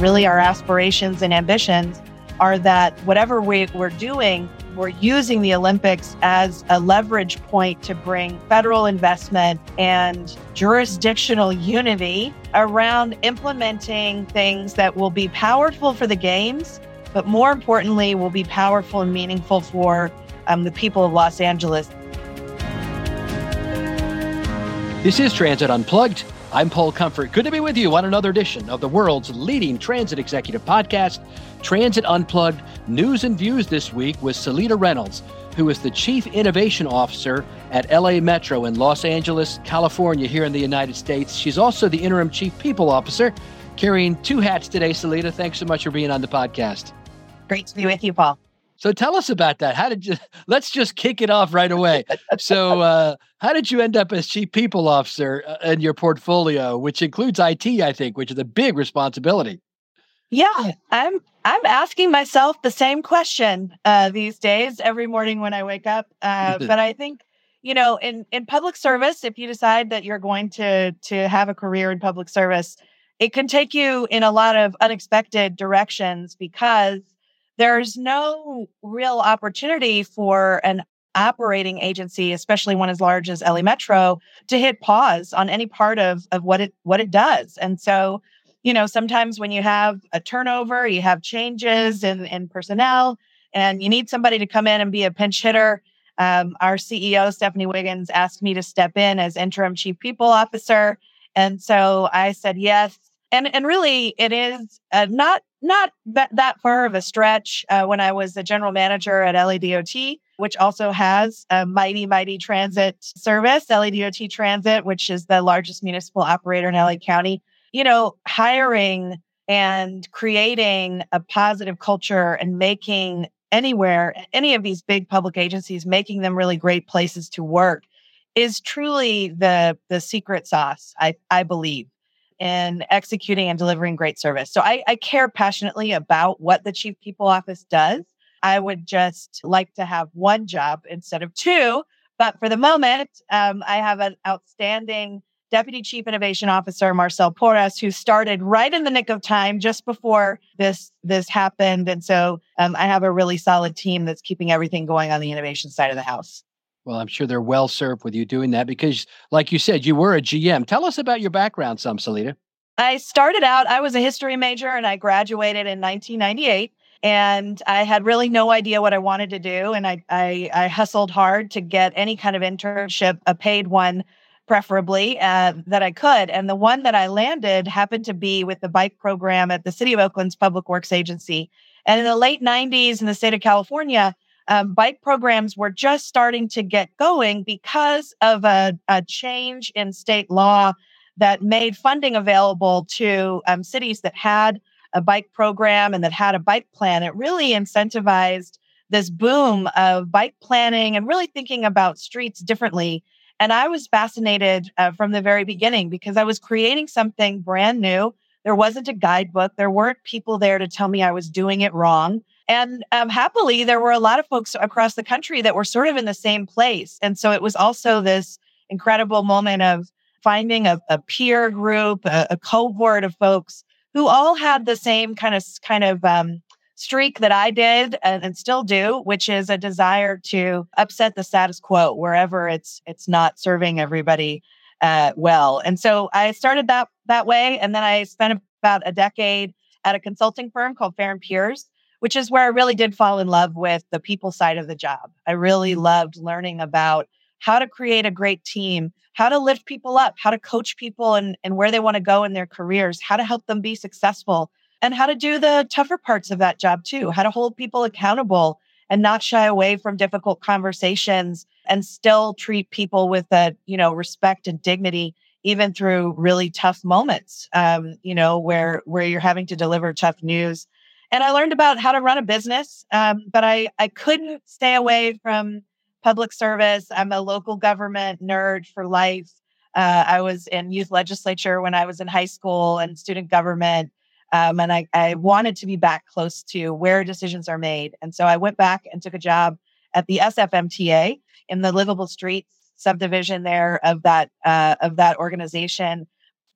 really our aspirations and ambitions are that whatever we, we're doing, we're using the Olympics as a leverage point to bring federal investment and jurisdictional unity around implementing things that will be powerful for the games, but more importantly, will be powerful and meaningful for um, the people of Los Angeles. This is Transit Unplugged. I'm Paul Comfort. Good to be with you on another edition of the world's leading transit executive podcast, Transit Unplugged. News and views this week with Seleta Reynolds, who is the Chief Innovation Officer at LA Metro in Los Angeles, California, here in the United States. She's also the Interim Chief People Officer, carrying two hats today. Seleta, thanks so much for being on the podcast. Great to be with you, Paul. So tell us about that. How did you? Let's just kick it off right away. so, uh, how did you end up as chief people officer uh, in your portfolio, which includes IT, I think, which is a big responsibility? Yeah, I'm. I'm asking myself the same question uh, these days every morning when I wake up. Uh, but I think, you know, in in public service, if you decide that you're going to to have a career in public service, it can take you in a lot of unexpected directions because there's no real opportunity for an operating agency, especially one as large as LA Metro, to hit pause on any part of, of what it what it does. And so, you know, sometimes when you have a turnover, you have changes in, in personnel, and you need somebody to come in and be a pinch hitter. Um, our CEO, Stephanie Wiggins, asked me to step in as interim chief people officer. And so I said yes. And, and really, it is uh, not not that, that far of a stretch uh, when I was the general manager at LADOT, which also has a mighty, mighty transit service, LADOT Transit, which is the largest municipal operator in LA County. You know, hiring and creating a positive culture and making anywhere, any of these big public agencies, making them really great places to work is truly the the secret sauce, I, I believe in executing and delivering great service. So I, I care passionately about what the chief people office does. I would just like to have one job instead of two. But for the moment, um, I have an outstanding Deputy Chief Innovation Officer, Marcel Porras, who started right in the nick of time just before this this happened. And so um, I have a really solid team that's keeping everything going on the innovation side of the house. Well, I'm sure they're well served with you doing that because, like you said, you were a GM. Tell us about your background, some Seleta. I started out, I was a history major and I graduated in 1998. And I had really no idea what I wanted to do. And I, I, I hustled hard to get any kind of internship, a paid one, preferably, uh, that I could. And the one that I landed happened to be with the bike program at the City of Oakland's Public Works Agency. And in the late 90s in the state of California, um, bike programs were just starting to get going because of a, a change in state law that made funding available to um, cities that had a bike program and that had a bike plan. It really incentivized this boom of bike planning and really thinking about streets differently. And I was fascinated uh, from the very beginning because I was creating something brand new. There wasn't a guidebook, there weren't people there to tell me I was doing it wrong. And um, happily, there were a lot of folks across the country that were sort of in the same place. And so it was also this incredible moment of finding a, a peer group, a, a, cohort of folks who all had the same kind of kind of um, streak that I did and, and, still do, which is a desire to upset the status quo wherever it's it's not serving everybody uh, well. And so I started that that way, and then I spent about a decade at a consulting firm called Fehr and Peers which is where I really did fall in love with the people side of the job. I really mm-hmm. loved learning about how to create a great team, how to lift people up, how to coach people and, and where they want to go in their careers, how to help them be successful, and how to do the tougher parts of that job too, how to hold people accountable and not shy away from difficult conversations and still treat people with a, you know, respect and dignity even through really tough moments um, you know where where you're having to deliver tough news and I learned about how to run a business. Um, but I, I couldn't stay away from public service. I'm a local government nerd for life. Uh, I was in youth legislature when I was in high school and student government. Um, and I, I wanted to be back close to where decisions are made. And so I went back and took a job at the SFMTA in the Livable Streets subdivision there of that uh, of that organization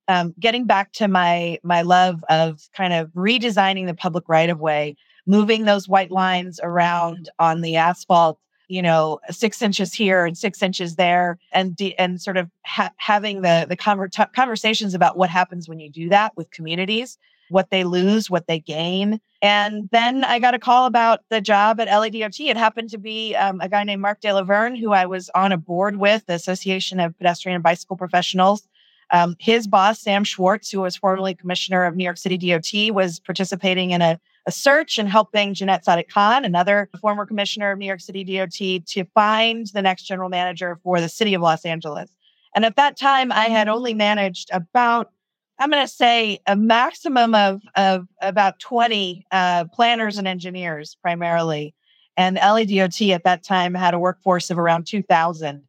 um, getting back to my my love of kind of redesigning the public right of way, moving those white lines around on the asphalt, you know, six inches here and six inches there, and de- and sort of ha- having the the conver- t- conversations about what happens when you do that with communities, what they lose, what they gain. And then I got a call about the job at LADOT. It happened to be um, a guy named Mark De La Vergne, who I was on a board with, the Association of Pedestrian and Bicycle Professionals. Um, his boss, Sam Schwartz, who was formerly commissioner of New York City DOT, was participating in a, a search and helping Janette Sadik-Khan, another former commissioner of New York City DOT, to find the next general manager for the city of Los Angeles. And at that time, I had only managed about, I'm going to say, a maximum of, of about 20 uh, planners and engineers primarily. And LADOT at that time had a workforce of around 2,000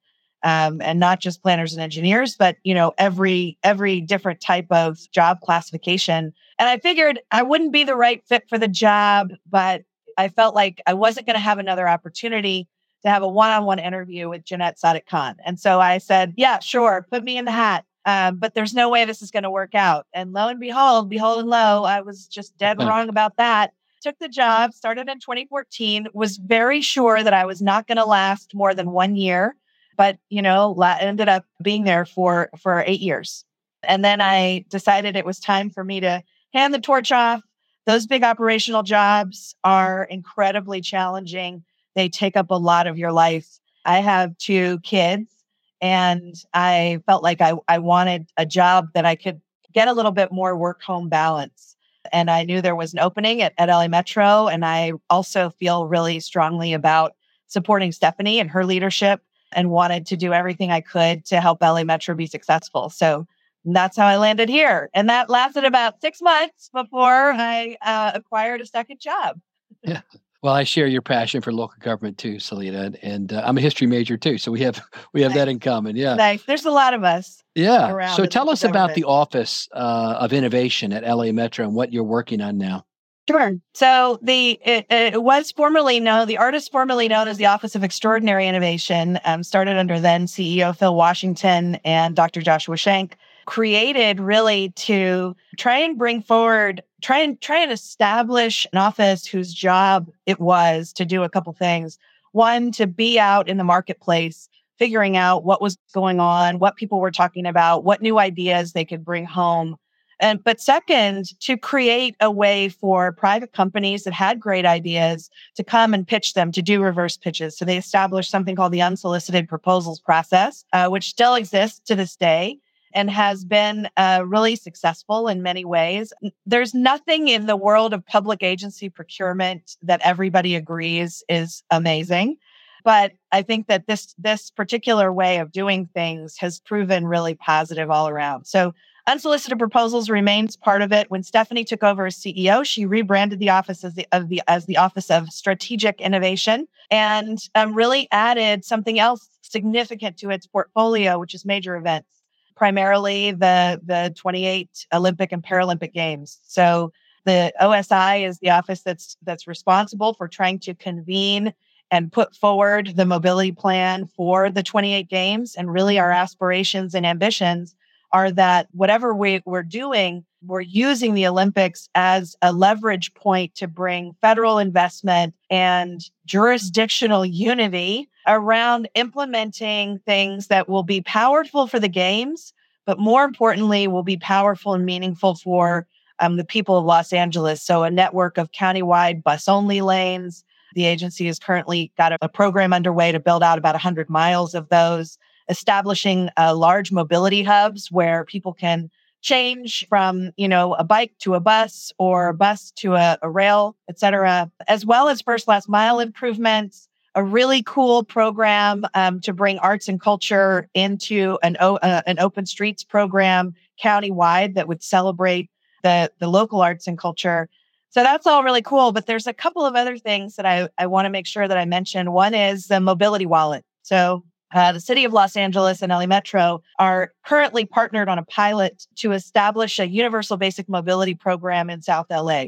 um, and not just planners and engineers, but you know every every different type of job classification. And I figured I wouldn't be the right fit for the job, but I felt like I wasn't going to have another opportunity to have a one-on-one interview with Janette Sadik-Khan. And so I said, "Yeah, sure, put me in the hat." Um, but there's no way this is going to work out. And lo and behold, behold and lo, I was just dead wrong about that. Took the job, started in 2014, was very sure that I was not going to last more than one year but you know ended up being there for for eight years. And then i decided it was time for me to hand the torch off. Those big operational jobs are incredibly challenging. They take up a lot of your life. I have two kids and i felt like i, I wanted a job that i could get a little bit more work home balance. And i knew there was an opening at, at la metro and i also feel really strongly about supporting stephanie and her leadership and wanted to do everything I could to help LA Metro be successful. So that's how I landed here. And that lasted about six months before I uh, acquired a second job. yeah. Well, I share your passion for local government too, Seleta, and, uh, I'm a history major too, so we have we have nice. that in common. Yeah, nice. There's a lot of us. Yeah. So tell us government. about the Office uh, of Innovation at LA Metro and what you're working on now. Sure. So the it, it, was formerly known, the artist formerly known as the Office of Extraordinary Innovation, um, started under then CEO Phil Washington and Dr. Joshua Schank, created really to try and bring forward, try and try and establish an office whose job it was to do a couple things. One, to be out in the marketplace, figuring out what was going on, what people were talking about, what new ideas they could bring home and but second, to create a way for private companies that had great ideas to come and pitch them to do reverse pitches. So they established something called the unsolicited proposals process, uh, which still exists to this day and has been uh, really successful in many ways. There's nothing in the world of public agency procurement that everybody agrees is amazing. But I think that this this particular way of doing things has proven really positive all around. So Unsolicited proposals remains part of it. When Stephanie took over as CEO, she rebranded the office as the, the as the Office of Strategic Innovation and um, really added something else significant to its portfolio, which is major events, primarily the the 28 Olympic and Paralympic Games. So the OSI is the office that's that's responsible for trying to convene and put forward the mobility plan for the 28 games and really our aspirations and ambitions are that whatever we, we're doing, we're using the Olympics as a leverage point to bring federal investment and jurisdictional unity around implementing things that will be powerful for the games, but more importantly, will be powerful and meaningful for um, the people of Los Angeles. So, a network of countywide bus only lanes. The agency has currently got a, a program underway to build out about 100 miles of those establishing uh, large mobility hubs where people can change from you know a bike to a bus or a bus to a, a rail etc as well as first last mile improvements a really cool program um, to bring arts and culture into an, o- uh, an open streets program countywide that would celebrate the, the local arts and culture. So that's all really cool but there's a couple of other things that i, I want to make sure that i mention. One is the mobility wallet. So uh, the city of Los Angeles and LA Metro are currently partnered on a pilot to establish a universal basic mobility program in South LA.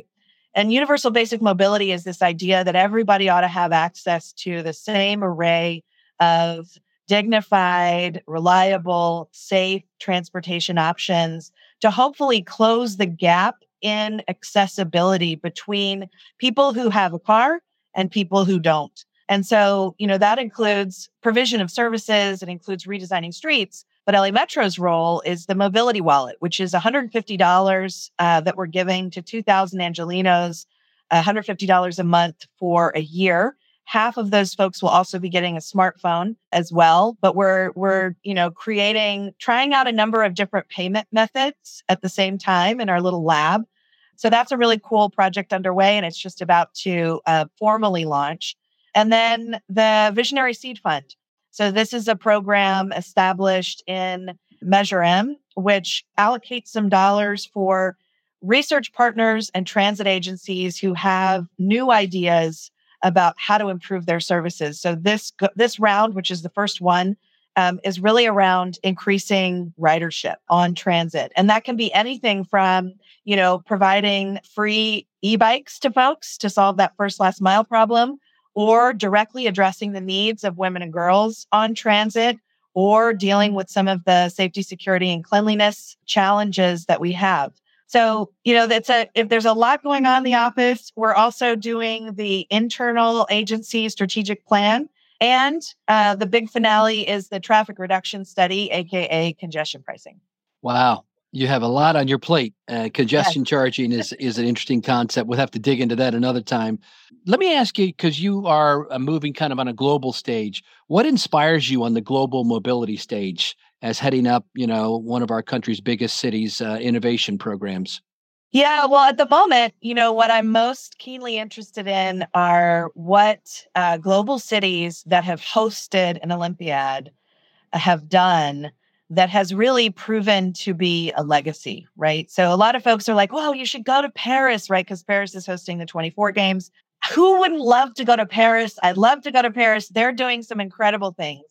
And universal basic mobility is this idea that everybody ought to have access to the same array of dignified, reliable, safe transportation options to hopefully close the gap in accessibility between people who have a car and people who don't. And so, you know, that includes provision of services, it includes redesigning streets. But LA Metro's role is the mobility wallet, which is $150 uh, that we're giving to 2,000 Angelenos, $150 a month for a year. Half of those folks will also be getting a smartphone as well. But we're we're you know creating, trying out a number of different payment methods at the same time in our little lab. So that's a really cool project underway, and it's just about to uh, formally launch. And then the Visionary Seed Fund. So this is a program established in Measure M, which allocates some dollars for research partners and transit agencies who have new ideas about how to improve their services. So this this round, which is the first one, um, is really around increasing ridership on transit, and that can be anything from you know providing free e-bikes to folks to solve that first last mile problem or directly addressing the needs of women and girls on transit or dealing with some of the safety, security, and cleanliness challenges that we have. So, you know, that's a, if there's a lot going on in the office, we're also doing the internal agency strategic plan. And uh, the big finale is the traffic reduction study, AKA congestion pricing. Wow you have a lot on your plate. Uh, congestion yes. charging is is an interesting concept. We'll have to dig into that another time. Let me ask you, because you are uh, moving kind of on a global stage. What inspires you on the global mobility stage as heading up, you know, one of our country's biggest cities' uh, innovation programs? Yeah, well, at the moment, you know, what I'm most keenly interested in are what uh, global cities that have hosted an Olympiad have done that has really proven to be a legacy, right? So a lot of folks are like, "Well, you should go to Paris, right? Because Paris is hosting the 24 games. Who wouldn't love to go to Paris? I'd love to go to Paris. They're doing some incredible things.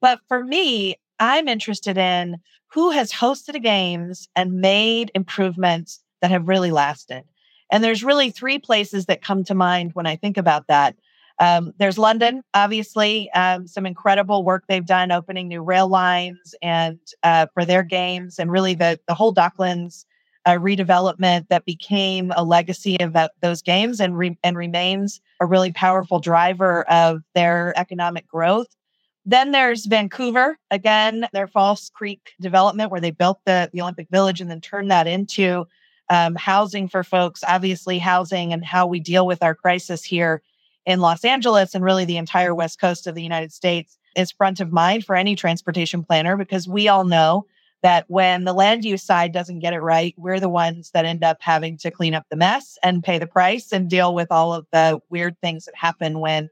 But for me, I'm interested in who has hosted games and made improvements that have really lasted. And there's really three places that come to mind when I think about that. Um, there's London, obviously, um, some incredible work they've done opening new rail lines and uh, for their games, and really the the whole Docklands uh, redevelopment that became a legacy of that, those games and re- and remains a really powerful driver of their economic growth. Then there's Vancouver, again, their False Creek development, where they built the, the Olympic Village and then turned that into um, housing for folks. Obviously, housing and how we deal with our crisis here in Los Angeles and really the entire West Coast of the United States is front of mind for any transportation planner because we all know that when the land use side doesn't get it right, we're the ones that end up having to clean up the mess and pay the price and deal with all of the weird things that happen when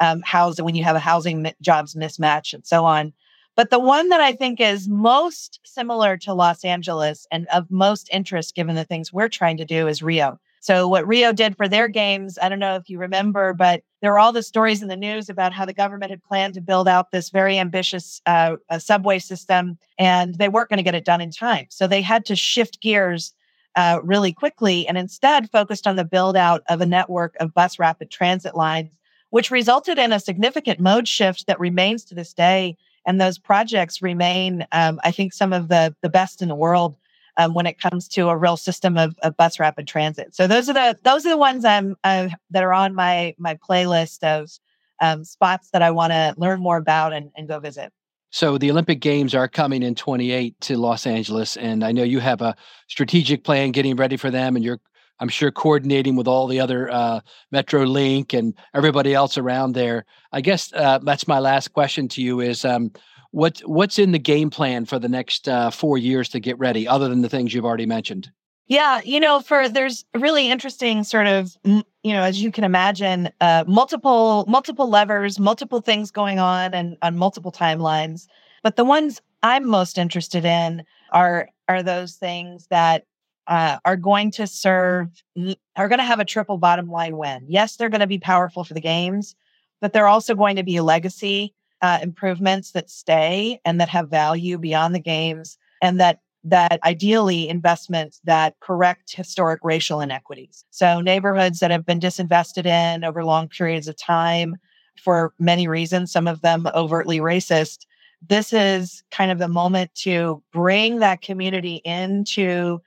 um, housing, when you have a housing jobs mismatch and so on. But the one that I think is most similar to Los Angeles and of most interest, given the things we're trying to do, is Rio. So what Rio did for their games, I don't know if you remember, but there were all the stories in the news about how the government had planned to build out this very ambitious uh, subway system, and they weren't going to get it done in time. So they had to shift gears uh, really quickly, and instead focused on the build out of a network of bus rapid transit lines, which resulted in a significant mode shift that remains to this day. And those projects remain, um, I think, some of the the best in the world um, when it comes to a real system of, of, bus rapid transit. So those are the those are the ones I'm uh, that are on my my playlist of um, spots that I want to learn more about and, and go visit. So the Olympic Games are coming in 28 to Los Angeles, and I know you have a strategic plan getting ready for them, and you're I'm sure coordinating with all the other uh, MetroLink and everybody else around there. I guess uh, that's my last question to you: is um, what what's in the game plan for the next uh, four years to get ready, other than the things you've already mentioned? Yeah, you know, for there's really interesting sort of, you know, as you can imagine, uh, multiple multiple levers, multiple things going on, and on multiple timelines. But the ones I'm most interested in are are those things that uh, are going to serve are going to have a triple bottom line win. Yes, they're going to be powerful for the games, but they're also going to be a legacy uh, improvements that stay and that have value beyond the games and that that ideally investments that correct historic racial inequities. So neighborhoods that have been disinvested in over long periods of time for many reasons, some of them overtly racist, this is kind of the moment to bring that community into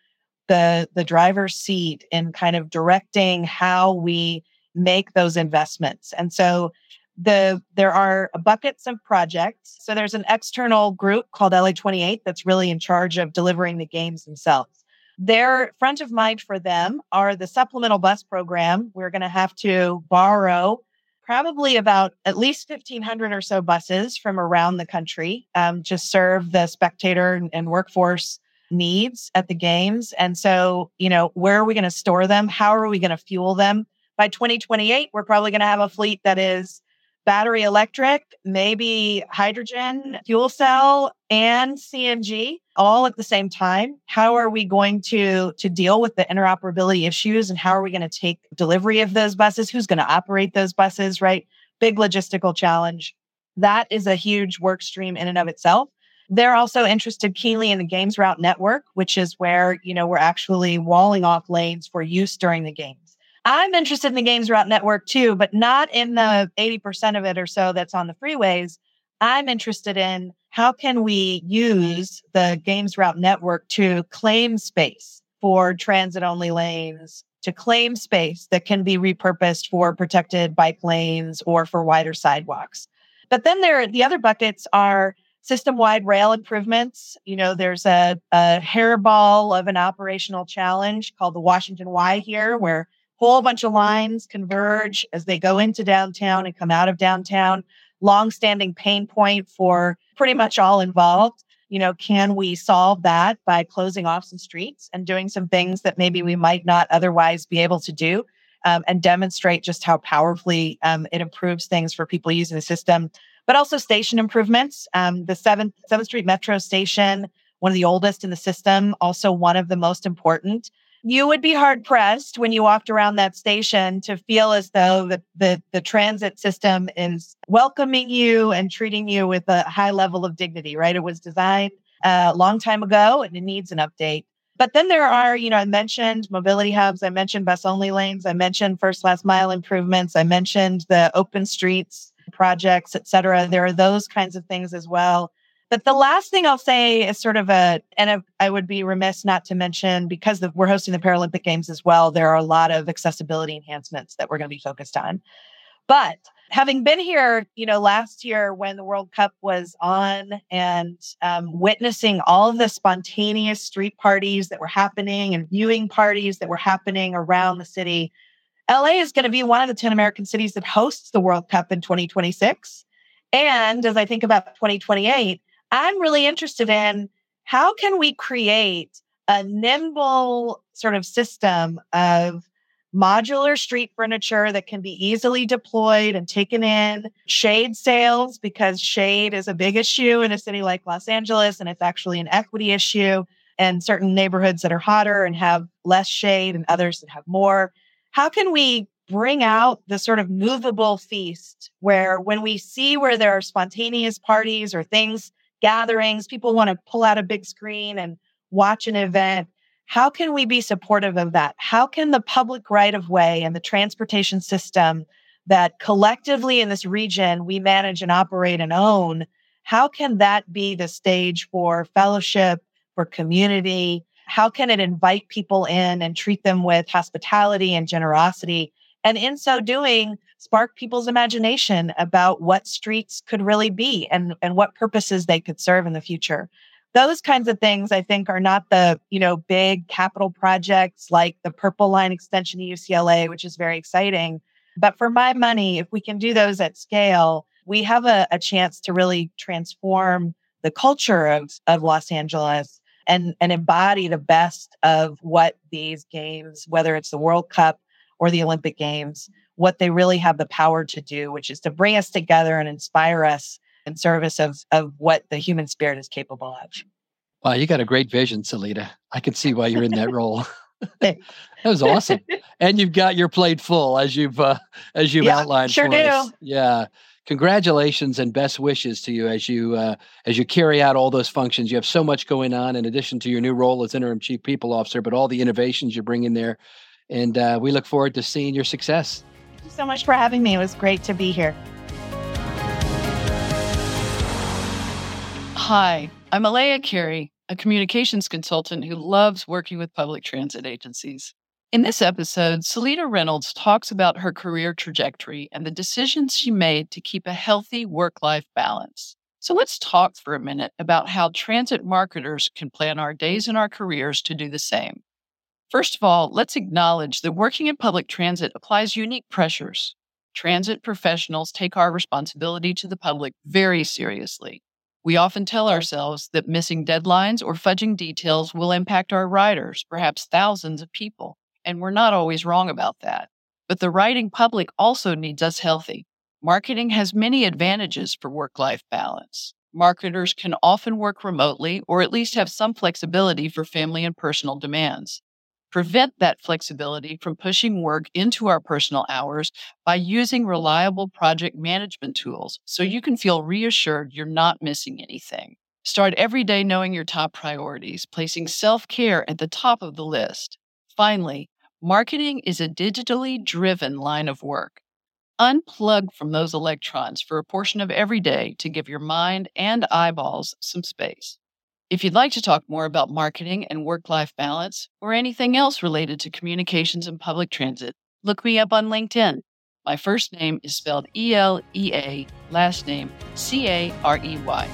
the the driver's seat in kind of directing how we make those investments. And so the there are buckets of projects. So there's an external group called LA28 that's really in charge of delivering the games themselves. Their front of mind for them are the supplemental bus program. We're going to have to borrow probably about at least 1,500 or so buses from around the country um, to serve the spectator and workforce needs at the games. And so, you know, where are we going to store them? How are we going to fuel them? By 2028, we're probably going to have a fleet that is battery electric, maybe hydrogen, fuel cell, and CNG all at the same time. How are we going to, to deal with the interoperability issues and how are we going to take delivery of those buses? Who's going to operate those buses, right? Big logistical challenge. That is a huge work stream in and of itself. They're also interested keenly in the games route network, which is where, you know, we're actually walling off lanes for use during the games. I'm interested in the games route network too, but not in the mm. 80% of it or so that's on the freeways. I'm interested in how can we use the games route network to claim space for transit only lanes, to claim space that can be repurposed for protected bike lanes or for wider sidewalks. But then there, the other buckets are system wide rail improvements. You know, there's a, a hairball of an operational challenge called the Washington Y here, where whole bunch of lines converge as they go into downtown and come out of downtown. Long-standing pain point for pretty much all involved. You know, can we solve that by closing off some streets and doing some things that maybe we might not otherwise be able to do, um, and demonstrate just how powerfully um, it improves things for people using the system. But also station improvements. Um, the Seventh Seventh Street Metro station, one of the oldest in the system, also one of the most important you would be hard pressed when you walked around that station to feel as though the, the, the transit system is welcoming you and treating you with a high level of dignity, right? It was designed a long time ago and it needs an update. But then there are, you know, I mentioned mobility hubs, I mentioned bus only lanes, I mentioned first last mile improvements, I mentioned the open streets projects, et cetera. There are those kinds of things as well but the last thing I'll say is sort of a, and I would be remiss not to mention because the, we're hosting the Paralympic Games as well, there are a lot of accessibility enhancements that we're going to be focused on. But having been here, you know, last year when the World Cup was on and um, witnessing all of the spontaneous street parties that were happening and viewing parties that were happening around the city, LA is going to be one of the 10 American cities that hosts the World Cup in 2026. And as I think about 2028, I'm really interested in how can we create a nimble sort of system of modular street furniture that can be easily deployed and taken in, shade sails, because shade is a big issue in a city like Los Angeles, and it's actually an equity issue. And certain neighborhoods that are hotter and have less shade and others that have more. How can we bring out the sort of movable feast where when we see where there are spontaneous parties or things gatherings, people want to pull out a big screen and watch an event. How can we be supportive of that? How can the public right of way and the transportation system that collectively in this region we manage and operate and own, how can that be the stage for fellowship, for community? How can it invite people in and treat them with hospitality and generosity? And in so doing, spark people's imagination about what streets could really be and, and what purposes they could serve in the future. Those kinds of things I think are not the, you know, big capital projects like the Purple Line extension to UCLA, which is very exciting. But for my money, if we can do those at scale, we have a, a chance to really transform the culture of, of Los Angeles and, and embody the best of what these games, whether it's the World Cup or the Olympic Games, what they really have the power to do, which is to bring us together and inspire us in service of, of what the human spirit is capable of. Wow, you got a great vision, Seleta. I can see why you're in that role. that was awesome, and you've got your plate full as you've uh, as you've yeah, outlined. Sure do. Us. Yeah, congratulations and best wishes to you as you uh, as you carry out all those functions. You have so much going on in addition to your new role as interim chief people officer, but all the innovations you bring in there and uh, we look forward to seeing your success. Thank you so much for having me. It was great to be here. Hi, I'm Elea Carey, a communications consultant who loves working with public transit agencies. In this episode, Seleta Reynolds talks about her career trajectory and the decisions she made to keep a healthy work life balance. So let's talk for a minute about how transit marketers can plan our days and our careers to do the same. First of all, let's acknowledge that working in public transit applies unique pressures. Transit professionals take our responsibility to the public very seriously. We often tell ourselves that missing deadlines or fudging details will impact our riders, perhaps thousands of people and we're not always wrong about that. But the riding public also needs us healthy. Marketing has many advantages for work life balance. Marketers can often work remotely or at least have some flexibility for family and personal demands. Prevent that flexibility from pushing work into our personal hours by using reliable project management tools so you can feel reassured you're not missing anything. Start every day knowing your top priorities, placing self care at the top of the list. Finally, Marketing is a digitally driven line of work. Unplug from those electrons for a portion of every day to give your mind and eyeballs some space. If you'd like to talk more about marketing and work life balance or anything else related to communications and public transit, look me up on LinkedIn. My first name is spelled E L E A, last name C A R E Y.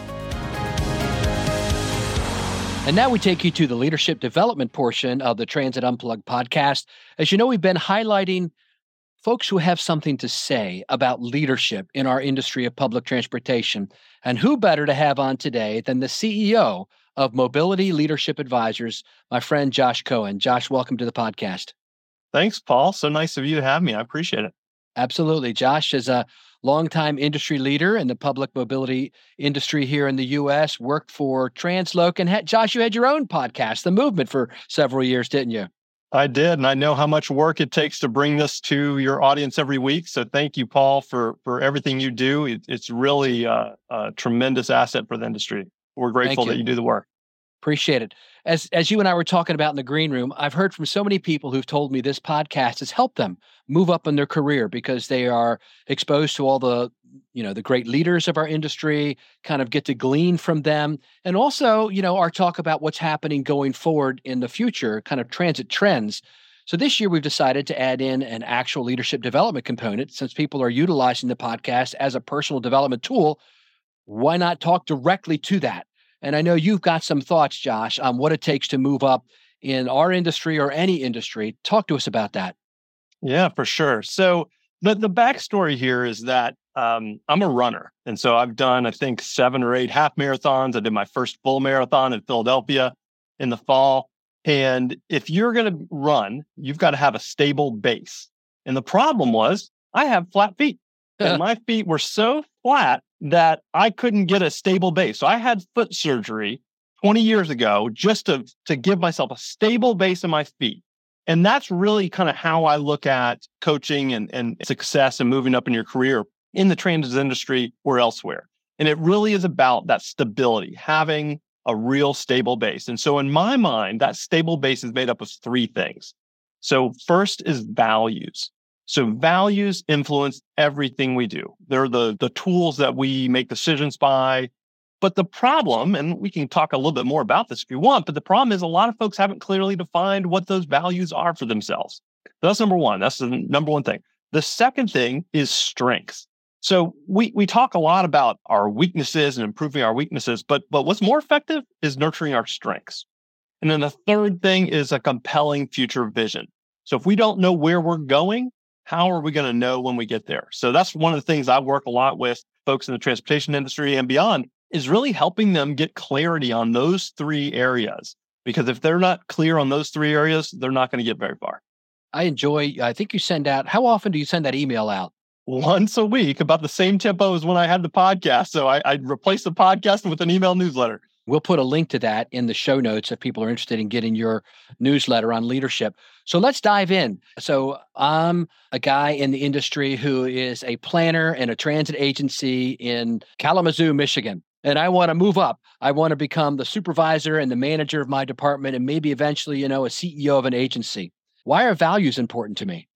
And now we take you to the leadership development portion of the Transit Unplugged podcast. As you know, we've been highlighting folks who have something to say about leadership in our industry of public transportation. And who better to have on today than the CEO of Mobility Leadership Advisors, my friend Josh Cohen. Josh, welcome to the podcast. Thanks, Paul. So nice of you to have me. I appreciate it. Absolutely. Josh is a longtime industry leader in the public mobility industry here in the U.S., worked for Transloc. And had, Josh, you had your own podcast, The Movement, for several years, didn't you? I did, and I know how much work it takes to bring this to your audience every week. So thank you, Paul, for for everything you do. It, it's really a, a, tremendous asset for the industry. We're grateful you. that you do the work. Appreciate it. As as you and I were talking about in the green room, I've heard from so many people who've told me this podcast has helped them move up in their career because they are exposed to all the you know the great leaders of our industry kind of get to glean from them and also you know our talk about what's happening going forward in the future kind of transit trends so this year we've decided to add in an actual leadership development component since people are utilizing the podcast as a personal development tool why not talk directly to that and i know you've got some thoughts josh on what it takes to move up in our industry or any industry talk to us about that yeah, for sure. So the the backstory here is that um, I'm a runner, and so I've done I think seven or eight half marathons. I did my first full marathon in Philadelphia in the fall. And if you're going to run, you've got to have a stable base. And the problem was I have flat feet, and my feet were so flat that I couldn't get a stable base. So I had foot surgery 20 years ago just to to give myself a stable base in my feet. And that's really kind of how I look at coaching and, and success and moving up in your career in the transit industry or elsewhere. And it really is about that stability, having a real stable base. And so in my mind, that stable base is made up of three things. So first is values. So values influence everything we do. They're the, the tools that we make decisions by. But the problem, and we can talk a little bit more about this if you want, but the problem is a lot of folks haven't clearly defined what those values are for themselves. So that's number one. That's the number one thing. The second thing is strengths. So we we talk a lot about our weaknesses and improving our weaknesses, but but what's more effective is nurturing our strengths. And then the third thing is a compelling future vision. So if we don't know where we're going, how are we going to know when we get there? So that's one of the things I work a lot with folks in the transportation industry and beyond is really helping them get clarity on those three areas. Because if they're not clear on those three areas, they're not going to get very far. I enjoy, I think you send out, how often do you send that email out? Once a week, about the same tempo as when I had the podcast. So I, I replaced the podcast with an email newsletter. We'll put a link to that in the show notes if people are interested in getting your newsletter on leadership. So let's dive in. So I'm a guy in the industry who is a planner and a transit agency in Kalamazoo, Michigan and I want to move up. I want to become the supervisor and the manager of my department and maybe eventually, you know, a CEO of an agency. Why are values important to me?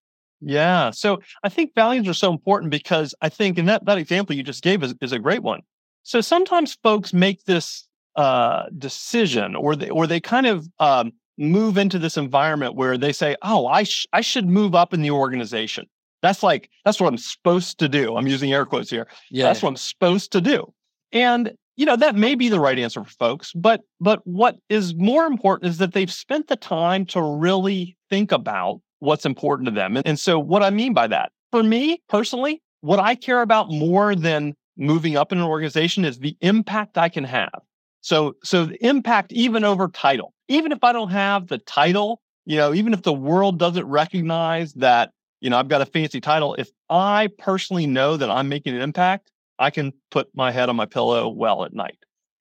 Yeah. So I think values are so important because I think, and that, that example you just gave is, is a great one. So sometimes folks make this uh, decision or they, or they kind of um, move into this environment where they say, oh, I, sh- I should move up in the organization. That's like, that's what I'm supposed to do. I'm using air quotes here. Yeah. That's what I'm supposed to do. And you know that may be the right answer for folks but but what is more important is that they've spent the time to really think about what's important to them and, and so what i mean by that for me personally what i care about more than moving up in an organization is the impact i can have so so the impact even over title even if i don't have the title you know even if the world doesn't recognize that you know i've got a fancy title if i personally know that i'm making an impact I can put my head on my pillow well at night.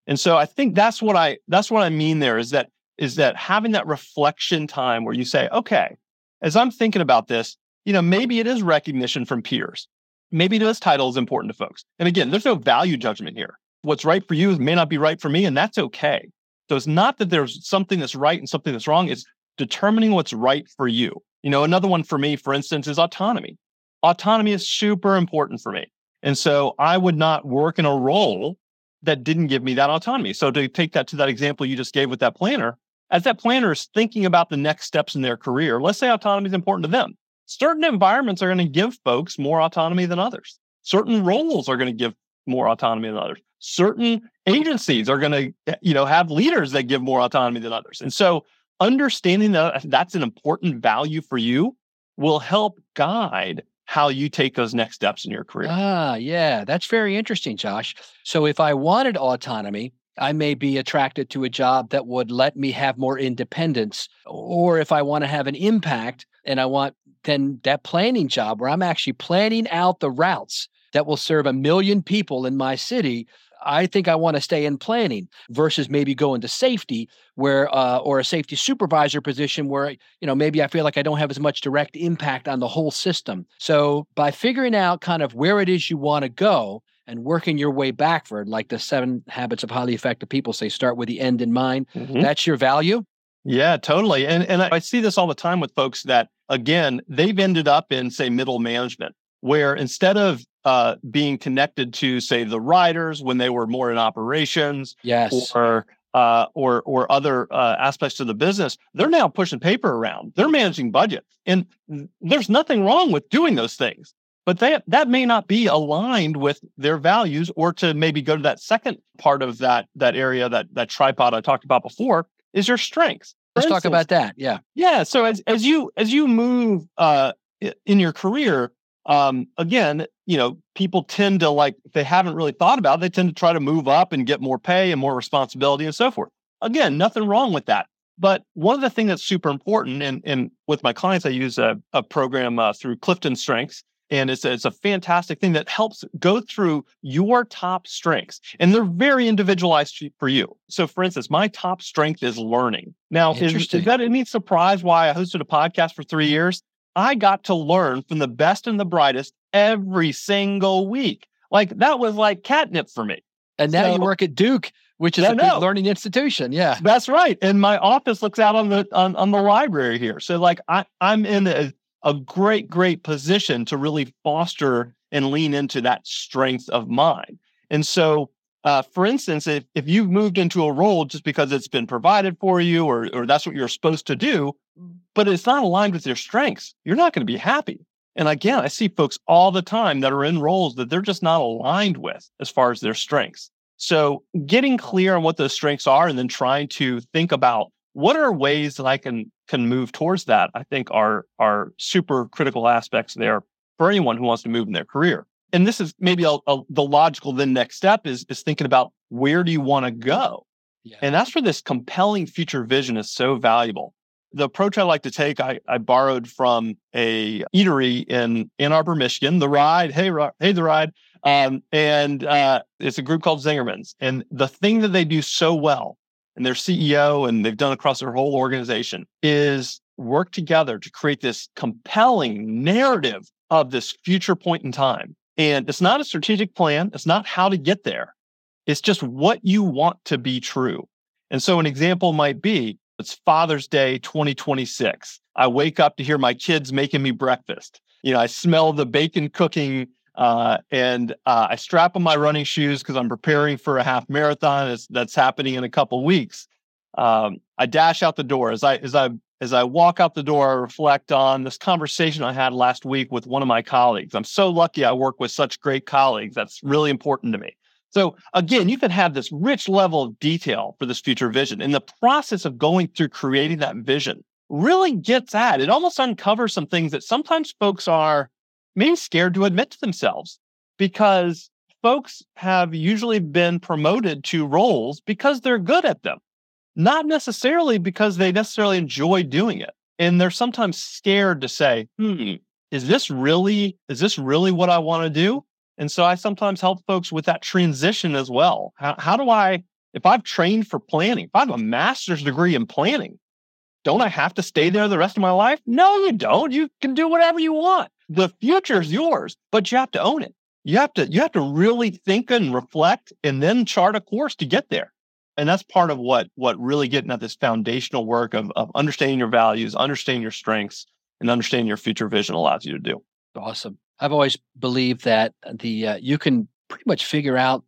And so I think that's what I that's what I mean there is that is that having that reflection time where you say, okay, as I'm thinking about this, you know, maybe it is recognition from peers. Maybe this title is important to folks. And again, there's no value judgment here. What's right for you may not be right for me, and that's okay. So it's not that there's something that's right and something that's wrong. It's determining what's right for you. You know, another one for me, for instance, is autonomy. Autonomy is super important for me. And so I would not work in a role that didn't give me that autonomy. So to take that to that example you just gave with that planner, as that planner is thinking about the next steps in their career, let's say autonomy is important to them. Certain environments are going to give folks more autonomy than others. Certain roles are going to give more autonomy than others. Certain agencies are going to, eh, you know, have leaders that give more autonomy than others. And so understanding that that's an important value for you will help guide how you take those next steps in your career. Ah, yeah, that's very interesting, Josh. So if I wanted autonomy, I may be attracted to a job that would let me have more independence. Or if I want to have an impact and I want then that planning job where I'm actually planning out the routes that will serve a million people in my city, I think I want to stay in planning versus maybe go into safety where uh, or a safety supervisor position where you know maybe I feel like I don't have as much direct impact on the whole system. So by figuring out kind of where it is you want to go and working your way backward, like the seven habits of highly effective people say, start with the end in mind. Mm-hmm. That's your value. Yeah, totally. And and I see this all the time with folks that again they've ended up in say middle management where instead of uh, being connected to, say, the riders when they were more in operations, yes, or uh, or or other uh, aspects of the business, they're now pushing paper around. They're managing budget, and there's nothing wrong with doing those things. But that that may not be aligned with their values, or to maybe go to that second part of that that area that that tripod I talked about before is your strengths. Let's instance, talk about that. Yeah, yeah. So as as you as you move uh, in your career, um, again, you know, people tend to like, they haven't really thought about it, they tend to try to move up and get more pay and more responsibility and so forth. Again, nothing wrong with that. But one of the things that's super important, and, and with my clients, I use a, a program uh, through Clifton Strengths, and it's a, it's a fantastic thing that helps go through your top strengths. And they're very individualized for you. So, for instance, my top strength is learning. Now, is, is that any surprise why I hosted a podcast for three years? I got to learn from the best and the brightest every single week. Like that was like catnip for me. And now so, you work at Duke, which is a big learning institution. Yeah. That's right. And my office looks out on the on, on the library here. So like I, I'm in a, a great, great position to really foster and lean into that strength of mine. And so uh, for instance, if, if you've moved into a role just because it's been provided for you or, or that's what you're supposed to do, but it's not aligned with your strengths, you're not going to be happy. And again, I see folks all the time that are in roles that they're just not aligned with as far as their strengths. So getting clear on what those strengths are and then trying to think about what are ways that I can can move towards that, I think are are super critical aspects there for anyone who wants to move in their career. And this is maybe a, a, the logical then next step is is thinking about where do you want to go? Yeah. And that's where this compelling future vision is so valuable the approach I like to take, I, I borrowed from a eatery in Ann Arbor, Michigan, The Ride. Hey, hey, The Ride. Um, and uh, it's a group called Zingerman's. And the thing that they do so well, and their CEO, and they've done across their whole organization, is work together to create this compelling narrative of this future point in time. And it's not a strategic plan. It's not how to get there. It's just what you want to be true. And so an example might be it's Father's Day 2026. I wake up to hear my kids making me breakfast. You know, I smell the bacon cooking Uh, and uh, I strap on my running shoes because I'm preparing for a half marathon that's, that's happening in a couple weeks. Um, I dash out the door as I as I as I walk out the door. I reflect on this conversation I had last week with one of my colleagues. I'm so lucky I work with such great colleagues. That's really important to me. So again, you can have this rich level of detail for this future vision. In the process of going through creating that vision, really gets at it almost uncovers some things that sometimes folks are maybe scared to admit to themselves because folks have usually been promoted to roles because they're good at them, not necessarily because they necessarily enjoy doing it. And they're sometimes scared to say, hmm, is this really, is this really what I want to do? And so I sometimes help folks with that transition as well. How, how do I, if I've trained for planning, if I have a master's degree in planning, don't I have to stay there the rest of my life? No, you don't. You can do whatever you want. The future is yours, but you have to own it. You have to you have to really think and reflect and then chart a course to get there. And that's part of what what really getting at this foundational work of, of understanding your values, understanding your strengths, and understanding your future vision allows you to do. Awesome. I've always believed that the uh, you can pretty much figure out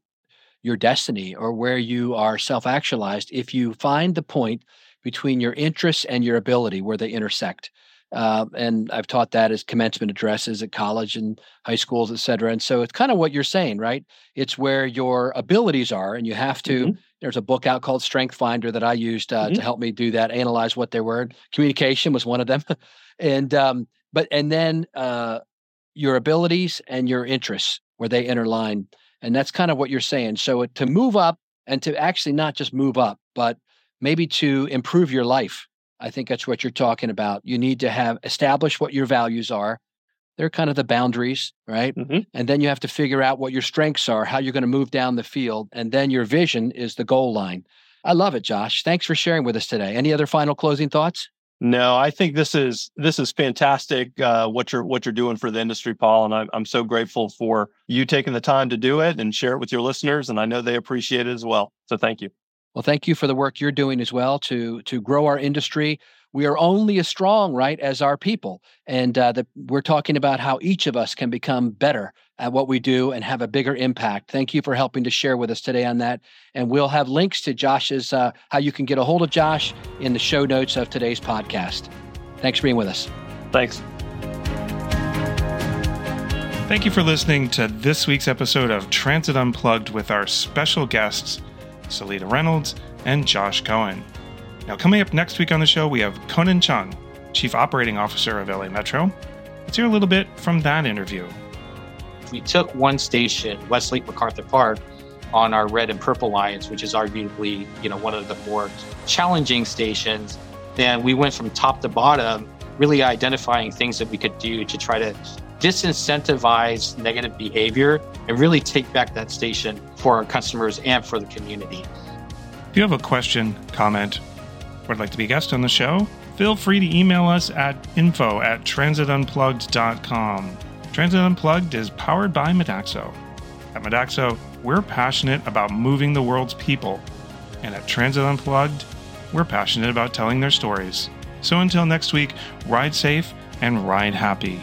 your destiny or where you are self-actualized if you find the point between your interests and your ability where they intersect. Uh, and I've taught that as commencement addresses at college and high schools, et cetera. And so it's kind of what you're saying, right? It's where your abilities are, and you have to. Mm-hmm. There's a book out called Strength Finder that I used uh, mm-hmm. to help me do that, analyze what they were. Communication was one of them, and um, but and then uh, your abilities and your interests where they interline, and that's kind of what you're saying. So to move up and to actually not just move up, but maybe to improve your life. I think that's what you're talking about. You need to have established what your values are. They're kind of the boundaries, right? Mm-hmm. And then you have to figure out what your strengths are, how you're going to move down the field. And then your vision is the goal line. I love it, Josh. Thanks for sharing with us today. Any other final closing thoughts? No, I think this is this is fantastic. Uh, what you're what you're doing for the industry, Paul, and I'm I'm so grateful for you taking the time to do it and share it with your listeners, and I know they appreciate it as well. So thank you. Well, thank you for the work you're doing as well to to grow our industry. We are only as strong, right, as our people, and uh, the, we're talking about how each of us can become better at what we do and have a bigger impact. Thank you for helping to share with us today on that. And we'll have links to Josh's uh, how you can get a hold of Josh in the show notes of today's podcast. Thanks for being with us. Thanks. Thank you for listening to this week's episode of Transit Unplugged with our special guests. Seleta Reynolds, and Josh Cohen. Now, coming up next week on the show, we have Conan Cheung, Chief Operating Officer of LA Metro. Let's hear a little bit from that interview. We took one station, Westlake MacArthur Park, on our red and purple lines, which is arguably, you know, one of the more challenging stations. Then we went from top to bottom, really identifying things that we could do to try to disincentivize negative behavior and really take back that station for our customers and for the community. If you have a question, comment, would like to be a guest on the show, feel free to email us at info at transitunplugged.com. Transit Unplugged is powered by Modaxo. At Modaxo, we're passionate about moving the world's people. And at Transit Unplugged, we're passionate about telling their stories. So until next week, ride safe and ride happy.